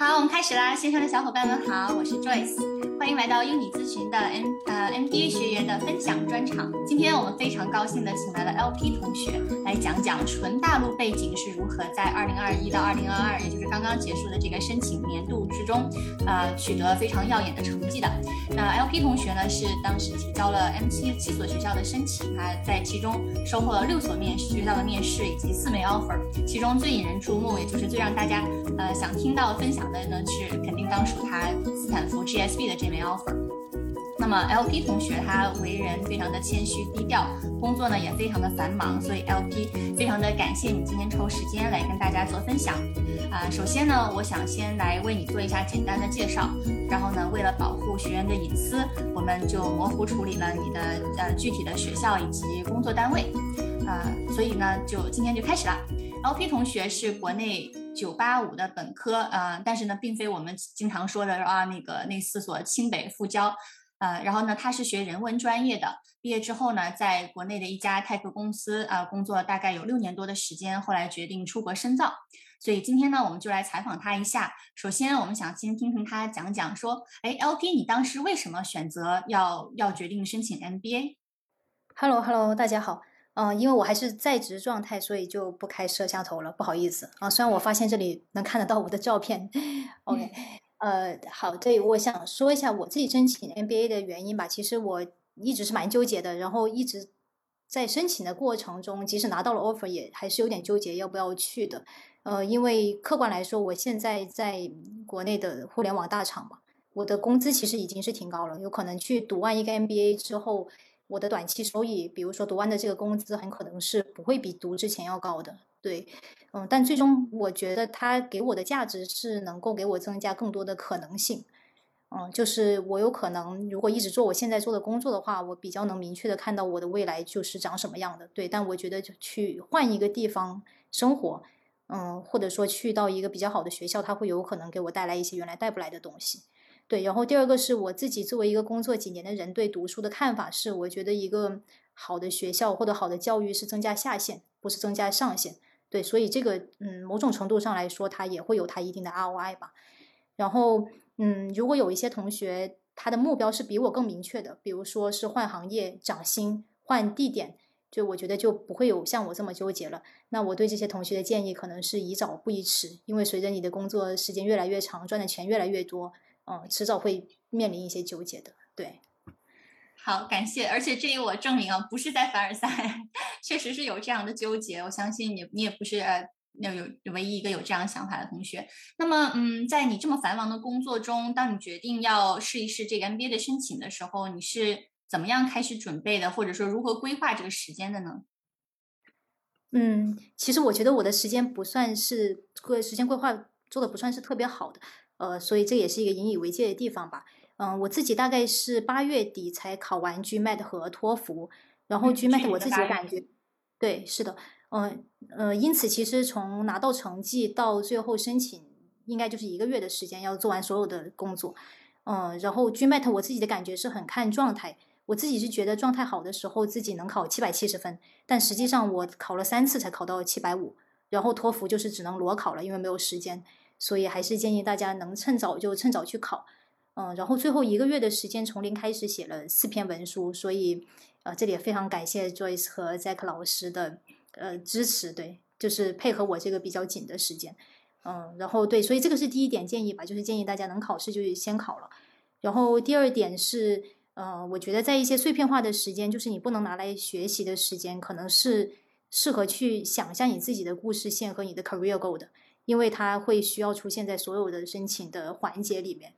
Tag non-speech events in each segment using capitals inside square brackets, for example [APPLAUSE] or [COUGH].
好，我们开始啦！线上的小伙伴们好，我是 Joyce，欢迎来到英语咨询的 M 呃 MBA 学员的分享专场。今天我们非常高兴的请来了 LP 同学来讲讲纯大陆背景是如何在2021到2022，也就是刚刚结束的这个申请年度之中，呃取得非常耀眼的成绩的。那 LP 同学呢是当时提交了 M C 七所学校的申请，他在其中收获了六所面试学校的面试以及四枚 offer，其中最引人注目，也就是最让大家呃想听到分享。的呢是肯定当属他斯坦福 GSB 的这枚 offer。那么 LP 同学他为人非常的谦虚低调，工作呢也非常的繁忙，所以 LP 非常的感谢你今天抽时间来跟大家做分享。啊，首先呢，我想先来为你做一下简单的介绍，然后呢，为了保护学员的隐私，我们就模糊处理了你的呃具体的学校以及工作单位。啊，所以呢，就今天就开始了。LP 同学是国内。九八五的本科，呃，但是呢，并非我们经常说的啊，那个那四所清北复交，呃，然后呢，他是学人文专业的，毕业之后呢，在国内的一家泰克公司啊工作大概有六年多的时间，后来决定出国深造，所以今天呢，我们就来采访他一下。首先，我们想先听听他讲讲，说，哎，LP，你当时为什么选择要要决定申请 MBA？Hello，Hello，大家好。嗯，因为我还是在职状态，所以就不开摄像头了，不好意思啊。虽然我发现这里能看得到我的照片，OK，呃，好，对，我想说一下我自己申请 MBA 的原因吧。其实我一直是蛮纠结的，然后一直在申请的过程中，即使拿到了 offer，也还是有点纠结要不要去的。呃，因为客观来说，我现在在国内的互联网大厂嘛，我的工资其实已经是挺高了，有可能去读完一个 MBA 之后。我的短期收益，比如说读完的这个工资，很可能是不会比读之前要高的。对，嗯，但最终我觉得它给我的价值是能够给我增加更多的可能性。嗯，就是我有可能如果一直做我现在做的工作的话，我比较能明确的看到我的未来就是长什么样的。对，但我觉得去换一个地方生活，嗯，或者说去到一个比较好的学校，它会有可能给我带来一些原来带不来的东西。对，然后第二个是我自己作为一个工作几年的人对读书的看法是，我觉得一个好的学校或者好的教育是增加下限，不是增加上限。对，所以这个嗯，某种程度上来说，它也会有它一定的 ROI 吧。然后嗯，如果有一些同学他的目标是比我更明确的，比如说是换行业、涨薪、换地点，就我觉得就不会有像我这么纠结了。那我对这些同学的建议可能是宜早不宜迟，因为随着你的工作时间越来越长，赚的钱越来越多。嗯，迟早会面临一些纠结的。对，好，感谢。而且这里我证明啊，不是在凡尔赛，[LAUGHS] 确实是有这样的纠结。我相信你，你也不是呃，有有唯一一个有这样想法的同学。那么，嗯，在你这么繁忙的工作中，当你决定要试一试这个 MBA 的申请的时候，你是怎么样开始准备的，或者说如何规划这个时间的呢？嗯，其实我觉得我的时间不算是规时间规划做的不算是特别好的。呃，所以这也是一个引以为戒的地方吧。嗯，我自己大概是八月底才考完 GMAT 和托福，然后 GMAT 我自己感觉，对，是的，嗯呃，因此其实从拿到成绩到最后申请，应该就是一个月的时间要做完所有的工作。嗯，然后 GMAT 我自己的感觉是很看状态，我自己是觉得状态好的时候自己能考七百七十分，但实际上我考了三次才考到七百五，然后托福就是只能裸考了，因为没有时间。所以还是建议大家能趁早就趁早去考，嗯，然后最后一个月的时间从零开始写了四篇文书，所以呃这里也非常感谢 Joyce 和 Zack 老师的呃支持，对，就是配合我这个比较紧的时间，嗯，然后对，所以这个是第一点建议吧，就是建议大家能考试就先考了，然后第二点是，呃，我觉得在一些碎片化的时间，就是你不能拿来学习的时间，可能是适合去想象你自己的故事线和你的 career goal 的。因为它会需要出现在所有的申请的环节里面，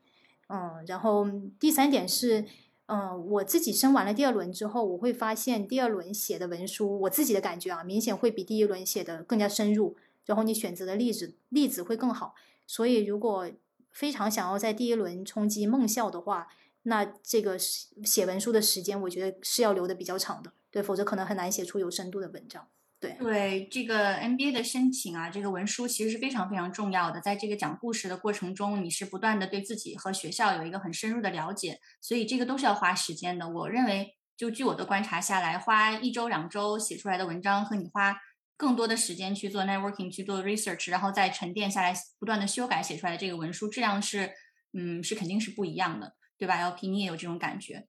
嗯，然后第三点是，嗯，我自己申完了第二轮之后，我会发现第二轮写的文书，我自己的感觉啊，明显会比第一轮写的更加深入，然后你选择的例子例子会更好。所以如果非常想要在第一轮冲击梦校的话，那这个写文书的时间，我觉得是要留的比较长的，对，否则可能很难写出有深度的文章。对对这个 MBA 的申请啊，这个文书其实是非常非常重要的。在这个讲故事的过程中，你是不断的对自己和学校有一个很深入的了解，所以这个都是要花时间的。我认为，就据我的观察下来，花一周两周写出来的文章和你花更多的时间去做 networking，去做 research，然后再沉淀下来，不断的修改写出来的这个文书质量是，嗯，是肯定是不一样的，对吧？LP 你也有这种感觉？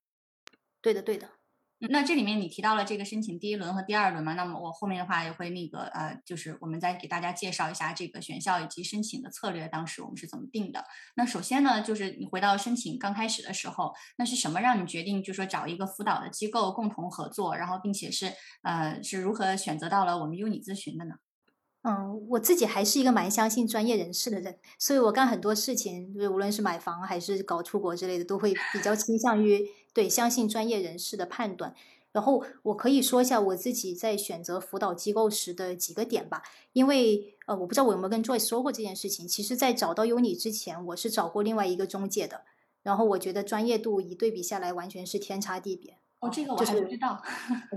对的，对的。那这里面你提到了这个申请第一轮和第二轮嘛？那么我后面的话也会那个呃，就是我们再给大家介绍一下这个选校以及申请的策略，当时我们是怎么定的。那首先呢，就是你回到申请刚开始的时候，那是什么让你决定就说找一个辅导的机构共同合作，然后并且是呃是如何选择到了我们优你咨询的呢？嗯，我自己还是一个蛮相信专业人士的人，所以我干很多事情，就无论是买房还是搞出国之类的，都会比较倾向于对相信专业人士的判断。然后我可以说一下我自己在选择辅导机构时的几个点吧，因为呃，我不知道我有没有跟 Joy 说过这件事情。其实，在找到优你之前，我是找过另外一个中介的，然后我觉得专业度一对比下来，完全是天差地别。哦，这个我还不知道，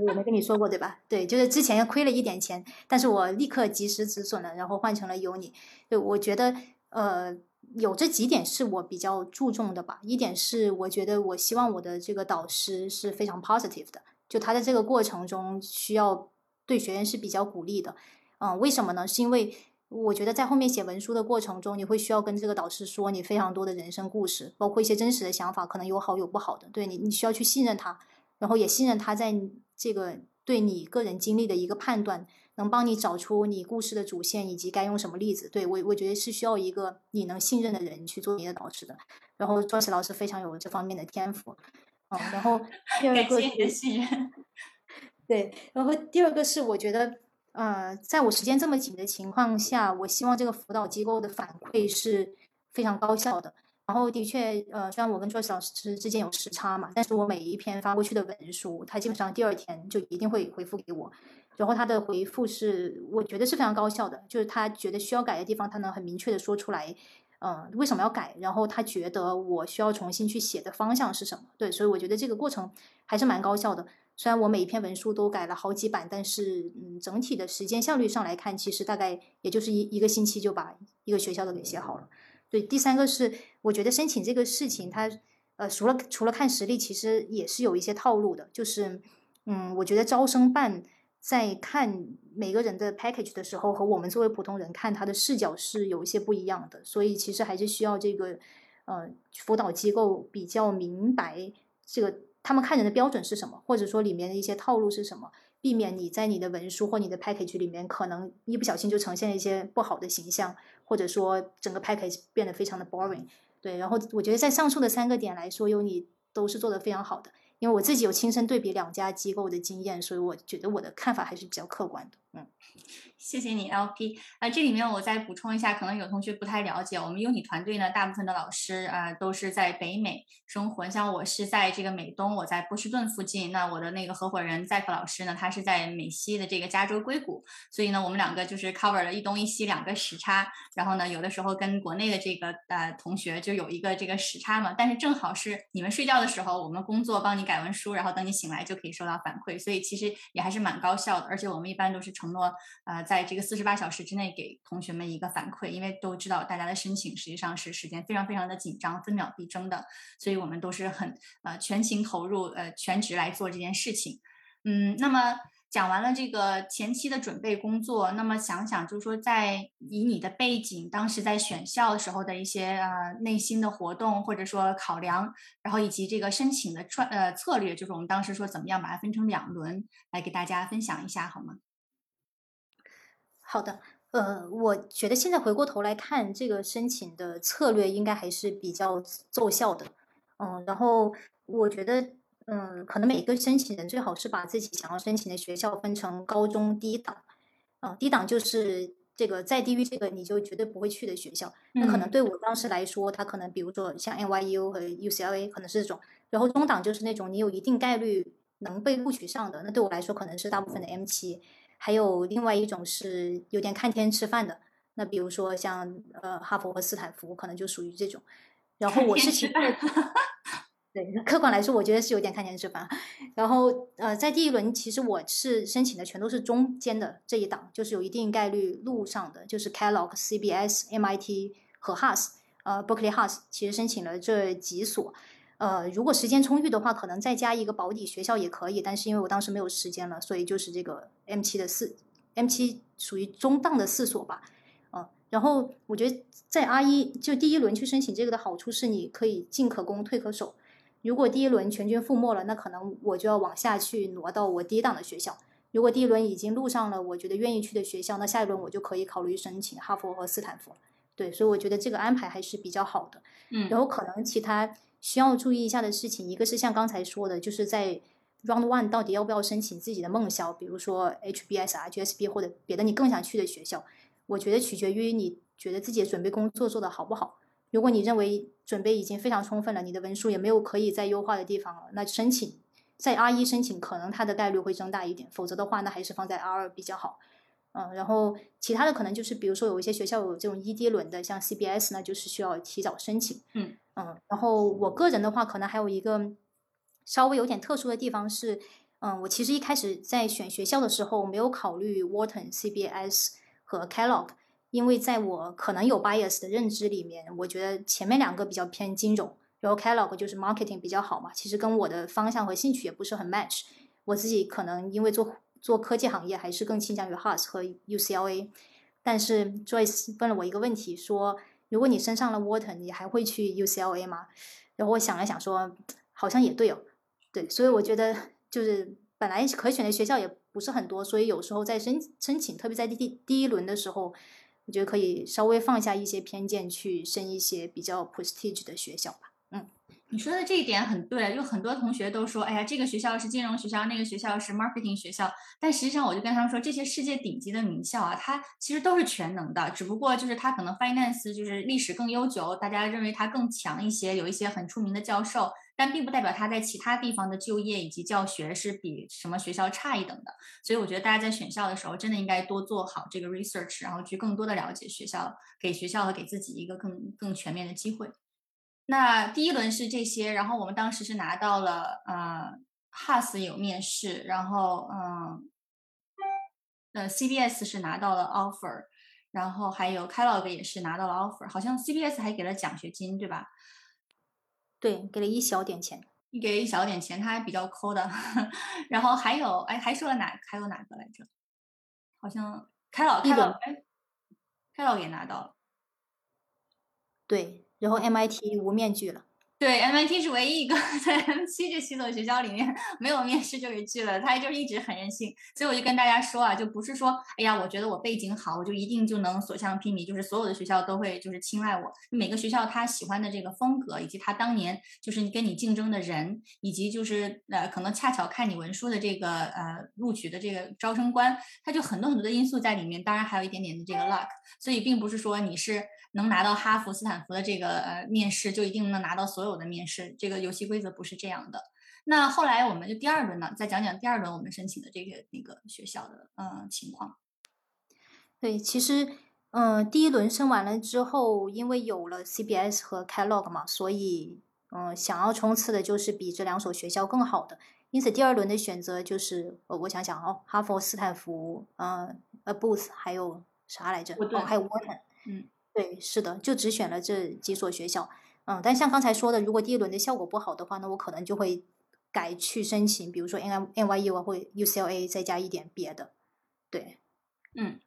我没跟你说过对吧？对，就是之前亏了一点钱，但是我立刻及时止损了，然后换成了优你。对，我觉得呃，有这几点是我比较注重的吧。一点是我觉得我希望我的这个导师是非常 positive 的，就他在这个过程中需要对学员是比较鼓励的。嗯，为什么呢？是因为我觉得在后面写文书的过程中，你会需要跟这个导师说你非常多的人生故事，包括一些真实的想法，可能有好有不好的。对你，你需要去信任他。然后也信任他在这个对你个人经历的一个判断，能帮你找出你故事的主线以及该用什么例子。对我，我觉得是需要一个你能信任的人去做你的导师的。然后庄 e 老师非常有这方面的天赋。嗯，然后 [LAUGHS] 第二个是，[LAUGHS] 对，然后第二个是我觉得，呃，在我时间这么紧的情况下，我希望这个辅导机构的反馈是非常高效的。然后的确，呃，虽然我跟 Joyce 老师之间有时差嘛，但是我每一篇发过去的文书，他基本上第二天就一定会回复给我。然后他的回复是，我觉得是非常高效的，就是他觉得需要改的地方，他能很明确的说出来，嗯，为什么要改，然后他觉得我需要重新去写的方向是什么。对，所以我觉得这个过程还是蛮高效的。虽然我每一篇文书都改了好几版，但是嗯，整体的时间效率上来看，其实大概也就是一一个星期就把一个学校的给写好了。对，第三个是，我觉得申请这个事情，它呃，除了除了看实力，其实也是有一些套路的。就是，嗯，我觉得招生办在看每个人的 package 的时候，和我们作为普通人看他的视角是有一些不一样的。所以，其实还是需要这个呃辅导机构比较明白这个他们看人的标准是什么，或者说里面的一些套路是什么。避免你在你的文书或你的 package 里面，可能一不小心就呈现一些不好的形象，或者说整个 package 变得非常的 boring。对，然后我觉得在上述的三个点来说，有你都是做的非常好的。因为我自己有亲身对比两家机构的经验，所以我觉得我的看法还是比较客观的。嗯。谢谢你，LP。啊，这里面我再补充一下，可能有同学不太了解，我们优你团队呢，大部分的老师啊都是在北美生活。像我是在这个美东，我在波士顿附近。那我的那个合伙人赛克老师呢，他是在美西的这个加州硅谷。所以呢，我们两个就是 cover 了一东一西两个时差。然后呢，有的时候跟国内的这个呃同学就有一个这个时差嘛。但是正好是你们睡觉的时候，我们工作帮你改完书，然后等你醒来就可以收到反馈。所以其实也还是蛮高效的。而且我们一般都是承诺呃在这个四十八小时之内给同学们一个反馈，因为都知道大家的申请实际上是时间非常非常的紧张，分秒必争的，所以我们都是很呃全情投入呃全职来做这件事情。嗯，那么讲完了这个前期的准备工作，那么想想就是说，在以你的背景，当时在选校的时候的一些呃内心的活动或者说考量，然后以及这个申请的创呃策略，就是我们当时说怎么样把它分成两轮来给大家分享一下，好吗？好的，呃，我觉得现在回过头来看，这个申请的策略应该还是比较奏效的，嗯，然后我觉得，嗯，可能每个申请人最好是把自己想要申请的学校分成高中低档，嗯，低档就是这个再低于这个你就绝对不会去的学校，那可能对我当时来说，它可能比如说像 NYU 和 UCLA 可能是这种，然后中档就是那种你有一定概率能被录取上的，那对我来说可能是大部分的 M 七。还有另外一种是有点看天吃饭的，那比如说像呃哈佛和斯坦福，可能就属于这种。然后我是其实 [LAUGHS] 对客观来说，我觉得是有点看天吃饭。然后呃，在第一轮其实我是申请的全都是中间的这一档，就是有一定概率录上的，就是 Kellogg、CBS、MIT 和 Haas，呃 Berkeley Haas，其实申请了这几所。呃，如果时间充裕的话，可能再加一个保底学校也可以。但是因为我当时没有时间了，所以就是这个 M 七的四 M 七属于中档的四所吧，嗯，然后我觉得在 R 一就第一轮去申请这个的好处是你可以进可攻退可守。如果第一轮全军覆没了，那可能我就要往下去挪到我低档的学校。如果第一轮已经录上了我觉得愿意去的学校，那下一轮我就可以考虑申请哈佛和斯坦福。对，所以我觉得这个安排还是比较好的。嗯，然后可能其他需要注意一下的事情，一个是像刚才说的，就是在 Round One 到底要不要申请自己的梦校，比如说 HBS 啊、GSB 或者别的你更想去的学校。我觉得取决于你觉得自己的准备工作做得好不好。如果你认为准备已经非常充分了，你的文书也没有可以再优化的地方了，那申请在 R 一申请可能它的概率会增大一点，否则的话，那还是放在 R 二比较好。嗯，然后其他的可能就是，比如说有一些学校有这种 ED 轮的，像 CBS 呢，就是需要提早申请。嗯嗯，然后我个人的话，可能还有一个稍微有点特殊的地方是，嗯，我其实一开始在选学校的时候没有考虑 Wharton、CBS 和 Kellogg，因为在我可能有 bias 的认知里面，我觉得前面两个比较偏金融，然后 Kellogg 就是 marketing 比较好嘛，其实跟我的方向和兴趣也不是很 match。我自己可能因为做。做科技行业还是更倾向于 h a r s 和 UCLA，但是 Joyce 问了我一个问题，说如果你升上了 Water，你还会去 UCLA 吗？然后我想了想，说好像也对哦，对，所以我觉得就是本来可选的学校也不是很多，所以有时候在申申请，特别在第第第一轮的时候，我觉得可以稍微放下一些偏见，去申一些比较 prestige 的学校吧。你说的这一点很对，就很多同学都说，哎呀，这个学校是金融学校，那个学校是 marketing 学校。但实际上，我就跟他们说，这些世界顶级的名校啊，它其实都是全能的，只不过就是它可能 finance 就是历史更悠久，大家认为它更强一些，有一些很出名的教授，但并不代表它在其他地方的就业以及教学是比什么学校差一等的。所以我觉得大家在选校的时候，真的应该多做好这个 research，然后去更多的了解学校，给学校和给自己一个更更全面的机会。那第一轮是这些，然后我们当时是拿到了，呃，Has 有面试，然后，嗯，呃，CBS 是拿到了 offer，然后还有 Kellogg 也是拿到了 offer，好像 CBS 还给了奖学金，对吧？对，给了一小点钱，给了一小点钱，他还比较抠的。[LAUGHS] 然后还有，哎，还说了哪还有哪个来着？好像 Kellogg，Kellogg，哎，Kellogg 也拿到了，对。然后 MIT 无面具了。对，MIT 是唯一一个 [LAUGHS] 在 M 七这七所学校里面没有面试就给拒了，他就是一直很任性。所以我就跟大家说啊，就不是说，哎呀，我觉得我背景好，我就一定就能所向披靡，就是所有的学校都会就是青睐我。每个学校他喜欢的这个风格，以及他当年就是跟你竞争的人，以及就是呃可能恰巧看你文书的这个呃录取的这个招生官，他就很多很多的因素在里面，当然还有一点点的这个 luck。所以并不是说你是。能拿到哈佛、斯坦福的这个呃面试，就一定能拿到所有的面试。这个游戏规则不是这样的。那后来我们就第二轮呢，再讲讲第二轮我们申请的这个那个学校的呃情况。对，其实嗯第一轮申完了之后，因为有了 CBS 和 Kellogg 嘛，所以嗯想要冲刺的就是比这两所学校更好的。因此第二轮的选择就是呃我想想哦，哈佛、斯坦福，嗯呃 Booth 还有啥来着？哦还有 Wharton，嗯。对，是的，就只选了这几所学校，嗯，但像刚才说的，如果第一轮的效果不好的话，那我可能就会改去申请，比如说 N M N Y U 啊，或 U C L A，再加一点别的。对，嗯，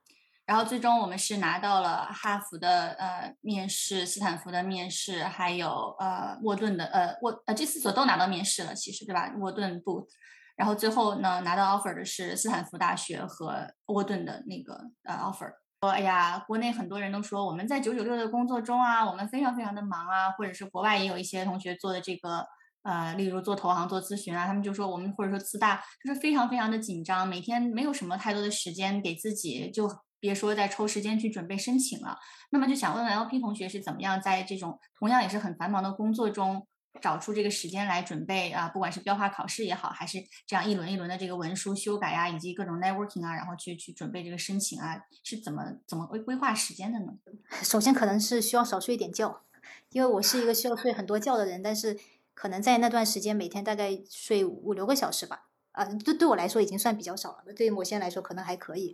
然后最终我们是拿到了哈佛的呃面试，斯坦福的面试，还有呃沃顿的呃沃呃这四所都拿到面试了，其实对吧？沃顿不然后最后呢拿到 offer 的是斯坦福大学和沃顿的那个呃 offer。说，哎呀，国内很多人都说我们在九九六的工作中啊，我们非常非常的忙啊，或者是国外也有一些同学做的这个，呃，例如做投行、做咨询啊，他们就说我们或者说自大，就是非常非常的紧张，每天没有什么太多的时间给自己，就别说再抽时间去准备申请了。那么就想问问 LP 同学是怎么样在这种同样也是很繁忙的工作中。找出这个时间来准备啊，不管是标化考试也好，还是这样一轮一轮的这个文书修改啊，以及各种 networking 啊，然后去去准备这个申请啊，是怎么怎么规规划时间的呢？[LAUGHS] 首先可能是需要少睡一点觉，因为我是一个需要睡很多觉的人，但是可能在那段时间每天大概睡五六个小时吧，啊，对对我来说已经算比较少了，对于某些人来说可能还可以。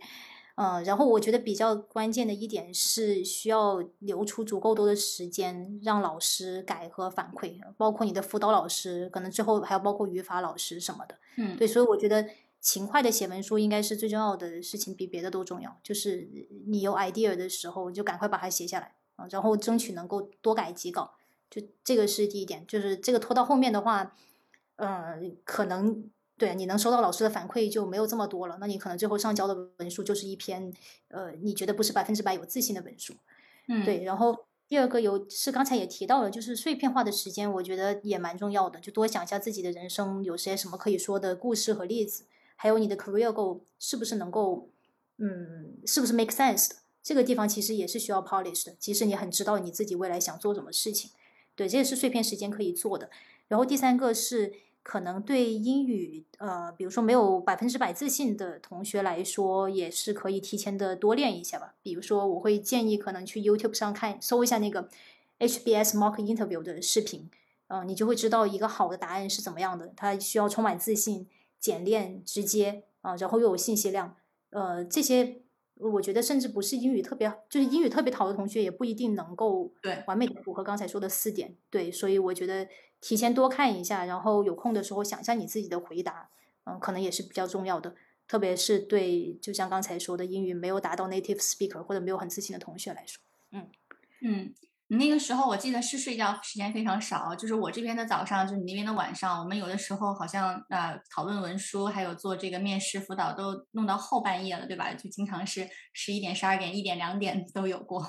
嗯，然后我觉得比较关键的一点是需要留出足够多的时间让老师改和反馈，包括你的辅导老师，可能之后还要包括语法老师什么的。嗯，对，所以我觉得勤快的写文书应该是最重要的事情，比别的都重要。就是你有 idea 的时候，就赶快把它写下来啊，然后争取能够多改几稿。就这个是第一点，就是这个拖到后面的话，呃，可能对你能收到老师的反馈就没有这么多了。那你可能最后上交的文书就是一篇，呃，你觉得不是百分之百有自信的文书。嗯，对。然后第二个有是刚才也提到了，就是碎片化的时间，我觉得也蛮重要的。就多想一下自己的人生有些什么可以说的故事和例子，还有你的 career goal 是不是能够，嗯，是不是 make sense 的？这个地方其实也是需要 polish 的。即使你很知道你自己未来想做什么事情。对，这也是碎片时间可以做的。然后第三个是，可能对英语，呃，比如说没有百分之百自信的同学来说，也是可以提前的多练一下吧。比如说，我会建议可能去 YouTube 上看，搜一下那个 HBS Mock Interview 的视频，嗯，你就会知道一个好的答案是怎么样的。它需要充满自信、简练、直接啊，然后又有信息量，呃，这些。我觉得甚至不是英语特别，就是英语特别好的同学也不一定能够对完美的符合刚才说的四点。对，所以我觉得提前多看一下，然后有空的时候想一下你自己的回答，嗯，可能也是比较重要的。特别是对，就像刚才说的英语没有达到 native speaker 或者没有很自信的同学来说，嗯嗯。你那个时候我记得是睡觉时间非常少，就是我这边的早上，就是你那边的晚上。我们有的时候好像呃讨论文书，还有做这个面试辅导，都弄到后半夜了，对吧？就经常是十一点、十二点、一点、两点 [LAUGHS] 都有过。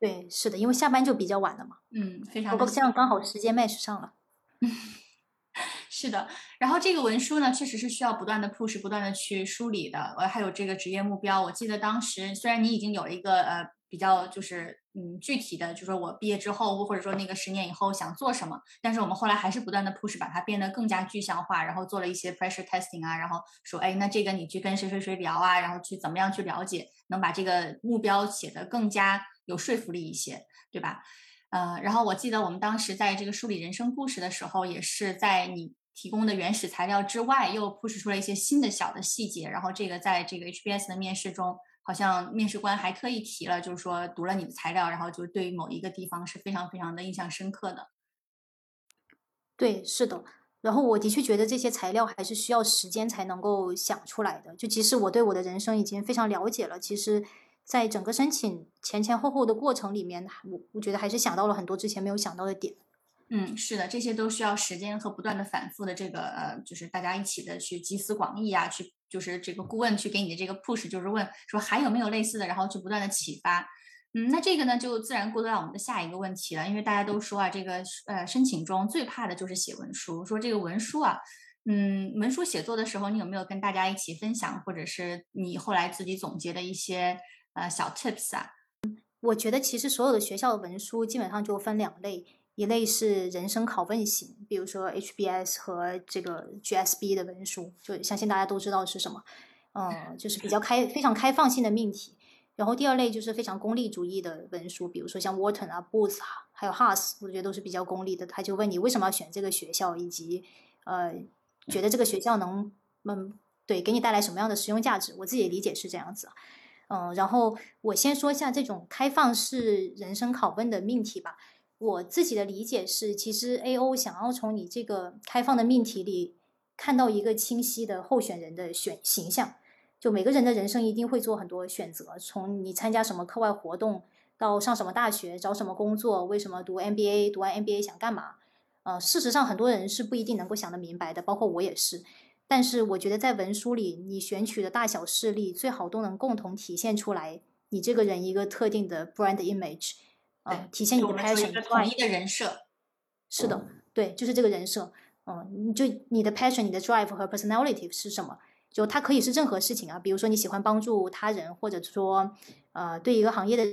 对，是的，因为下班就比较晚了嘛。嗯，非常。不过这样刚好时间 match 上了。[LAUGHS] 是的，然后这个文书呢，确实是需要不断的 push，不断的去梳理的。呃，还有这个职业目标，我记得当时虽然你已经有一个呃。比较就是嗯具体的，就说我毕业之后，或者说那个十年以后想做什么，但是我们后来还是不断的 push 把它变得更加具象化，然后做了一些 pressure testing 啊，然后说哎那这个你去跟谁谁谁聊啊，然后去怎么样去了解，能把这个目标写得更加有说服力一些，对吧？呃，然后我记得我们当时在这个梳理人生故事的时候，也是在你提供的原始材料之外，又 push 出了一些新的小的细节，然后这个在这个 HBS 的面试中。好像面试官还特意提了，就是说读了你的材料，然后就对于某一个地方是非常非常的印象深刻的。对，是的。然后我的确觉得这些材料还是需要时间才能够想出来的。就即使我对我的人生已经非常了解了，其实在整个申请前前后后的过程里面，我我觉得还是想到了很多之前没有想到的点。嗯，是的，这些都需要时间和不断的反复的这个呃，就是大家一起的去集思广益啊，去。就是这个顾问去给你的这个 push，就是问说还有没有类似的，然后去不断的启发。嗯，那这个呢，就自然过渡到我们的下一个问题了。因为大家都说啊，这个呃申请中最怕的就是写文书。说这个文书啊，嗯，文书写作的时候，你有没有跟大家一起分享，或者是你后来自己总结的一些呃小 tips 啊？我觉得其实所有的学校的文书基本上就分两类。一类是人生拷问型，比如说 HBS 和这个 GSB 的文书，就相信大家都知道是什么，嗯，就是比较开、非常开放性的命题。然后第二类就是非常功利主义的文书，比如说像 Wharton 啊、Booth 还有 Haas，我觉得都是比较功利的。他就问你为什么要选这个学校，以及呃，觉得这个学校能嗯对给你带来什么样的实用价值？我自己理解是这样子，嗯，然后我先说一下这种开放式人生拷问的命题吧。我自己的理解是，其实 A O 想要从你这个开放的命题里看到一个清晰的候选人的选形象。就每个人的人生一定会做很多选择，从你参加什么课外活动，到上什么大学，找什么工作，为什么读 M B A，读完 M B A 想干嘛？呃，事实上很多人是不一定能够想得明白的，包括我也是。但是我觉得在文书里，你选取的大小事例最好都能共同体现出来你这个人一个特定的 brand image。对，体现你的 passion，统一的人设。是的，对，就是这个人设。嗯，就你的 passion、你的 drive 和 personality 是什么？就它可以是任何事情啊，比如说你喜欢帮助他人，或者说呃对一个行业的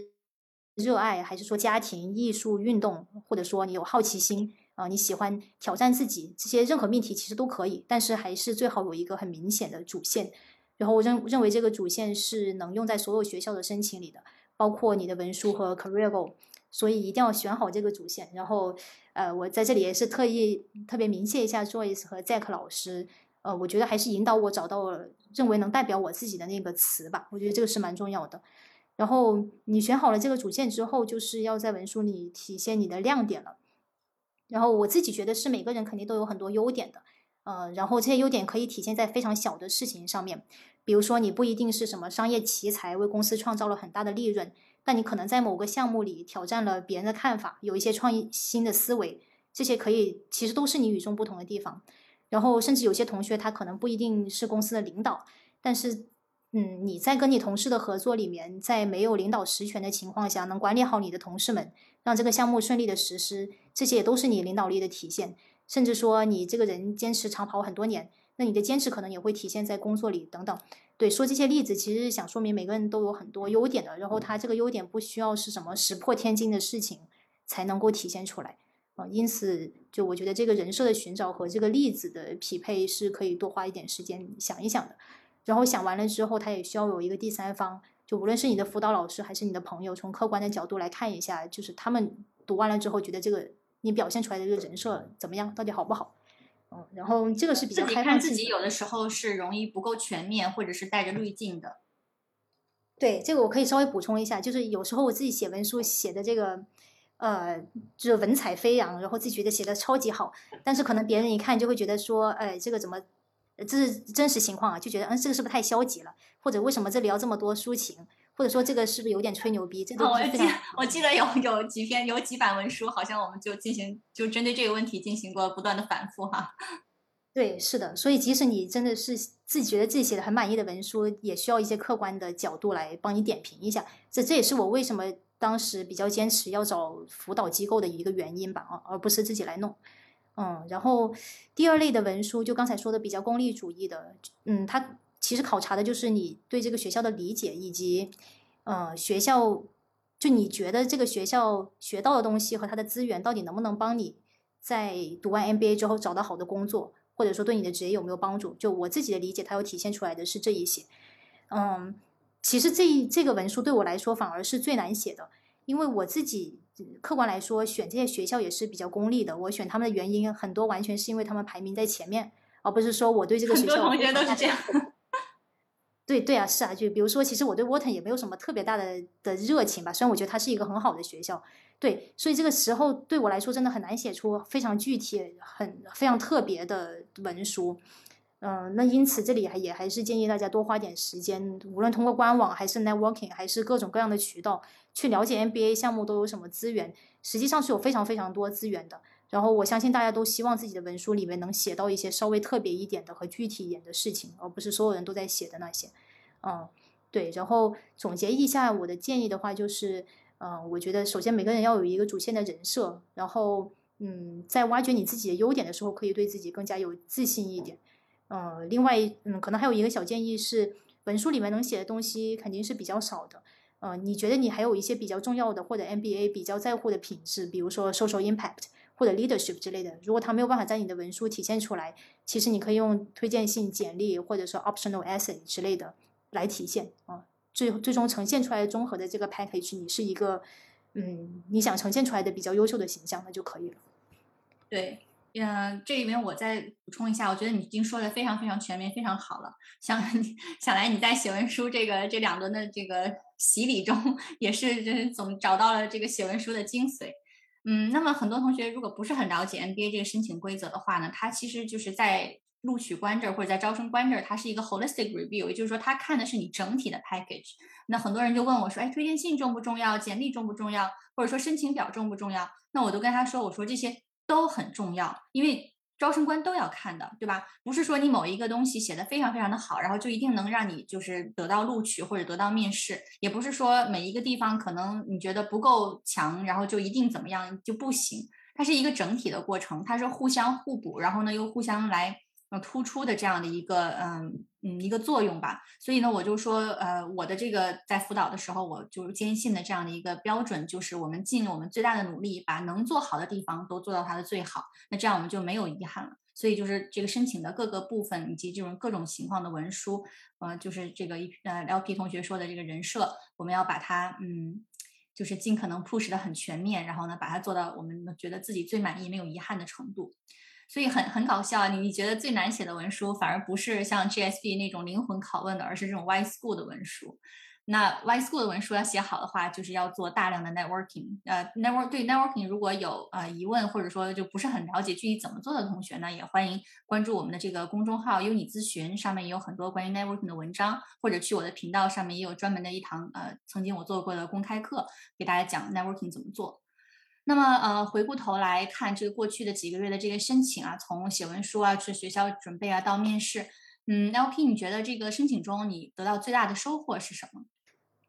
热爱，还是说家庭、艺术、运动，或者说你有好奇心啊，你喜欢挑战自己，这些任何命题其实都可以，但是还是最好有一个很明显的主线。然后我认认为这个主线是能用在所有学校的申请里的，包括你的文书和 career goal。所以一定要选好这个主线，然后，呃，我在这里也是特意特别明谢一下 Joyce 和 Zack 老师，呃，我觉得还是引导我找到了认为能代表我自己的那个词吧，我觉得这个是蛮重要的。然后你选好了这个主线之后，就是要在文书里体现你的亮点了。然后我自己觉得是每个人肯定都有很多优点的，呃，然后这些优点可以体现在非常小的事情上面，比如说你不一定是什么商业奇才，为公司创造了很大的利润，但你可能在某个项目里挑战了别人的看法，有一些创新的思维，这些可以其实都是你与众不同的地方。然后甚至有些同学他可能不一定是公司的领导，但是。嗯，你在跟你同事的合作里面，在没有领导实权的情况下，能管理好你的同事们，让这个项目顺利的实施，这些也都是你领导力的体现。甚至说你这个人坚持长跑很多年，那你的坚持可能也会体现在工作里等等。对，说这些例子，其实是想说明每个人都有很多优点的，然后他这个优点不需要是什么石破天惊的事情才能够体现出来啊。因此，就我觉得这个人设的寻找和这个例子的匹配是可以多花一点时间想一想的。然后想完了之后，他也需要有一个第三方，就无论是你的辅导老师还是你的朋友，从客观的角度来看一下，就是他们读完了之后觉得这个你表现出来的这个人设怎么样，到底好不好？嗯，然后这个是比较开放自己有的时候是容易不够全面，或者是带着滤镜的。对，这个我可以稍微补充一下，就是有时候我自己写文书写的这个，呃，就是文采飞扬，然后自己觉得写的超级好，但是可能别人一看就会觉得说，哎，这个怎么？这是真实情况啊，就觉得嗯，这个是不是太消极了？或者为什么这里要这么多抒情？或者说这个是不是有点吹牛逼？这 [LAUGHS] 都是非常……我记得有有几篇有几版文书，好像我们就进行就针对这个问题进行过不断的反复哈。[LAUGHS] 对，是的，所以即使你真的是自己觉得自己写的很满意的文书，也需要一些客观的角度来帮你点评一下。这这也是我为什么当时比较坚持要找辅导机构的一个原因吧啊，而不是自己来弄。嗯，然后第二类的文书，就刚才说的比较功利主义的，嗯，它其实考察的就是你对这个学校的理解，以及呃学校就你觉得这个学校学到的东西和它的资源到底能不能帮你在读完 MBA 之后找到好的工作，或者说对你的职业有没有帮助？就我自己的理解，它有体现出来的是这一些。嗯，其实这这个文书对我来说反而是最难写的，因为我自己。客观来说，选这些学校也是比较功利的。我选他们的原因很多，完全是因为他们排名在前面，而不是说我对这个学校。很多同学都是这样。[LAUGHS] 对对啊，是啊，就比如说，其实我对 Wharton 也没有什么特别大的的热情吧。虽然我觉得它是一个很好的学校，对，所以这个时候对我来说真的很难写出非常具体、很非常特别的文书。嗯，那因此这里还也还是建议大家多花点时间，无论通过官网还是 networking，还是各种各样的渠道去了解 MBA 项目都有什么资源。实际上是有非常非常多资源的。然后我相信大家都希望自己的文书里面能写到一些稍微特别一点的和具体一点的事情，而不是所有人都在写的那些。嗯，对。然后总结一下我的建议的话，就是，嗯，我觉得首先每个人要有一个主线的人设，然后，嗯，在挖掘你自己的优点的时候，可以对自己更加有自信一点。嗯，另外，嗯，可能还有一个小建议是，文书里面能写的东西肯定是比较少的。嗯，你觉得你还有一些比较重要的或者 MBA 比较在乎的品质，比如说 social impact 或者 leadership 之类的，如果它没有办法在你的文书体现出来，其实你可以用推荐信简历或者说 optional essay 之类的来体现。啊，最最终呈现出来综合的这个 package，你是一个，嗯，你想呈现出来的比较优秀的形象，那就可以了。对。嗯，这里面我再补充一下，我觉得你已经说的非常非常全面，非常好了。想 [LAUGHS] 想来你在写文书这个这两轮的这个洗礼中，也是就是总找到了这个写文书的精髓。嗯，那么很多同学如果不是很了解 MBA 这个申请规则的话呢，它其实就是在录取官这儿或者在招生官这儿，它是一个 holistic review，也就是说它看的是你整体的 package。那很多人就问我说，哎，推荐信重不重要？简历重不重要？或者说申请表重不重要？那我都跟他说，我说这些。都很重要，因为招生官都要看的，对吧？不是说你某一个东西写的非常非常的好，然后就一定能让你就是得到录取或者得到面试，也不是说每一个地方可能你觉得不够强，然后就一定怎么样就不行。它是一个整体的过程，它是互相互补，然后呢又互相来。突出的这样的一个嗯嗯一个作用吧，所以呢，我就说呃，我的这个在辅导的时候，我就坚信的这样的一个标准，就是我们尽我们最大的努力，把能做好的地方都做到它的最好，那这样我们就没有遗憾了。所以就是这个申请的各个部分以及这种各种情况的文书，呃，就是这个一呃 LP 同学说的这个人设，我们要把它嗯，就是尽可能 push 的很全面，然后呢，把它做到我们觉得自己最满意、没有遗憾的程度。所以很很搞笑，你你觉得最难写的文书，反而不是像 GSB 那种灵魂拷问的，而是这种 Y School 的文书。那 Y School 的文书要写好的话，就是要做大量的 networking。呃，network 对 networking 如果有呃疑问或者说就不是很了解具体怎么做的同学呢，也欢迎关注我们的这个公众号“优你咨询”，上面也有很多关于 networking 的文章，或者去我的频道上面也有专门的一堂呃曾经我做过的公开课，给大家讲 networking 怎么做。那么呃回过头来看这个过去的几个月的这个申请啊，从写文书啊，去学校准备啊，到面试，嗯，LP 你觉得这个申请中你得到最大的收获是什么？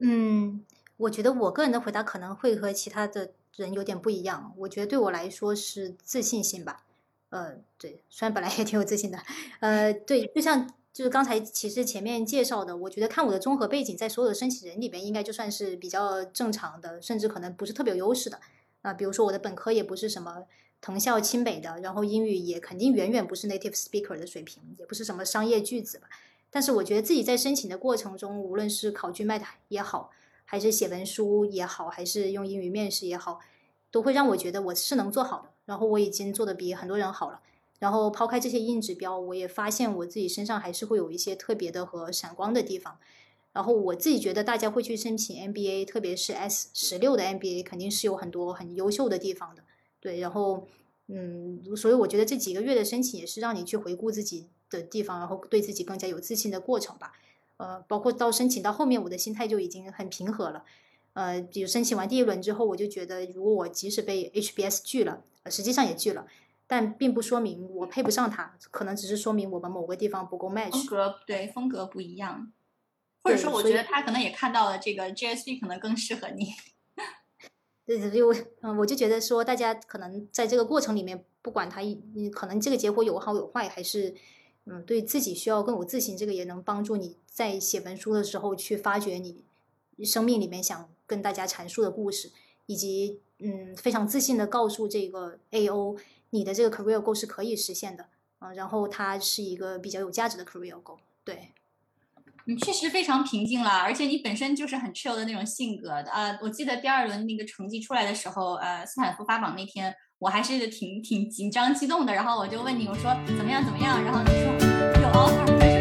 嗯，我觉得我个人的回答可能会和其他的人有点不一样。我觉得对我来说是自信心吧。呃，对，虽然本来也挺有自信的。呃，对，就像就是刚才其实前面介绍的，我觉得看我的综合背景，在所有的申请人里边，应该就算是比较正常的，甚至可能不是特别有优势的。啊，比如说我的本科也不是什么藤校清北的，然后英语也肯定远远不是 native speaker 的水平，也不是什么商业句子吧。但是我觉得自己在申请的过程中，无论是考 GMAT 也好，还是写文书也好，还是用英语面试也好，都会让我觉得我是能做好的。然后我已经做的比很多人好了。然后抛开这些硬指标，我也发现我自己身上还是会有一些特别的和闪光的地方。然后我自己觉得大家会去申请 MBA，特别是 S 十六的 MBA，肯定是有很多很优秀的地方的。对，然后嗯，所以我觉得这几个月的申请也是让你去回顾自己。的地方，然后对自己更加有自信的过程吧。呃，包括到申请到后面，我的心态就已经很平和了。呃，比如申请完第一轮之后，我就觉得，如果我即使被 HBS 拒了，实际上也拒了，但并不说明我配不上他，可能只是说明我们某个地方不够 match。风格对风格不一样，或者说我觉得他可能也看到了这个 GSP 可能更适合你。[LAUGHS] 对，就嗯，我就觉得说，大家可能在这个过程里面，不管他你可能这个结果有好有坏，还是。嗯，对自己需要更有自信，这个也能帮助你在写文书的时候去发掘你生命里面想跟大家阐述的故事，以及嗯非常自信的告诉这个 A O 你的这个 career goal 是可以实现的嗯，然后它是一个比较有价值的 career goal。对，你确实非常平静了，而且你本身就是很 chill 的那种性格的呃。我记得第二轮那个成绩出来的时候，呃，斯坦福发榜那天。我还是挺挺紧张激动的，然后我就问你，我说怎么样怎么样，然后你说有 offer。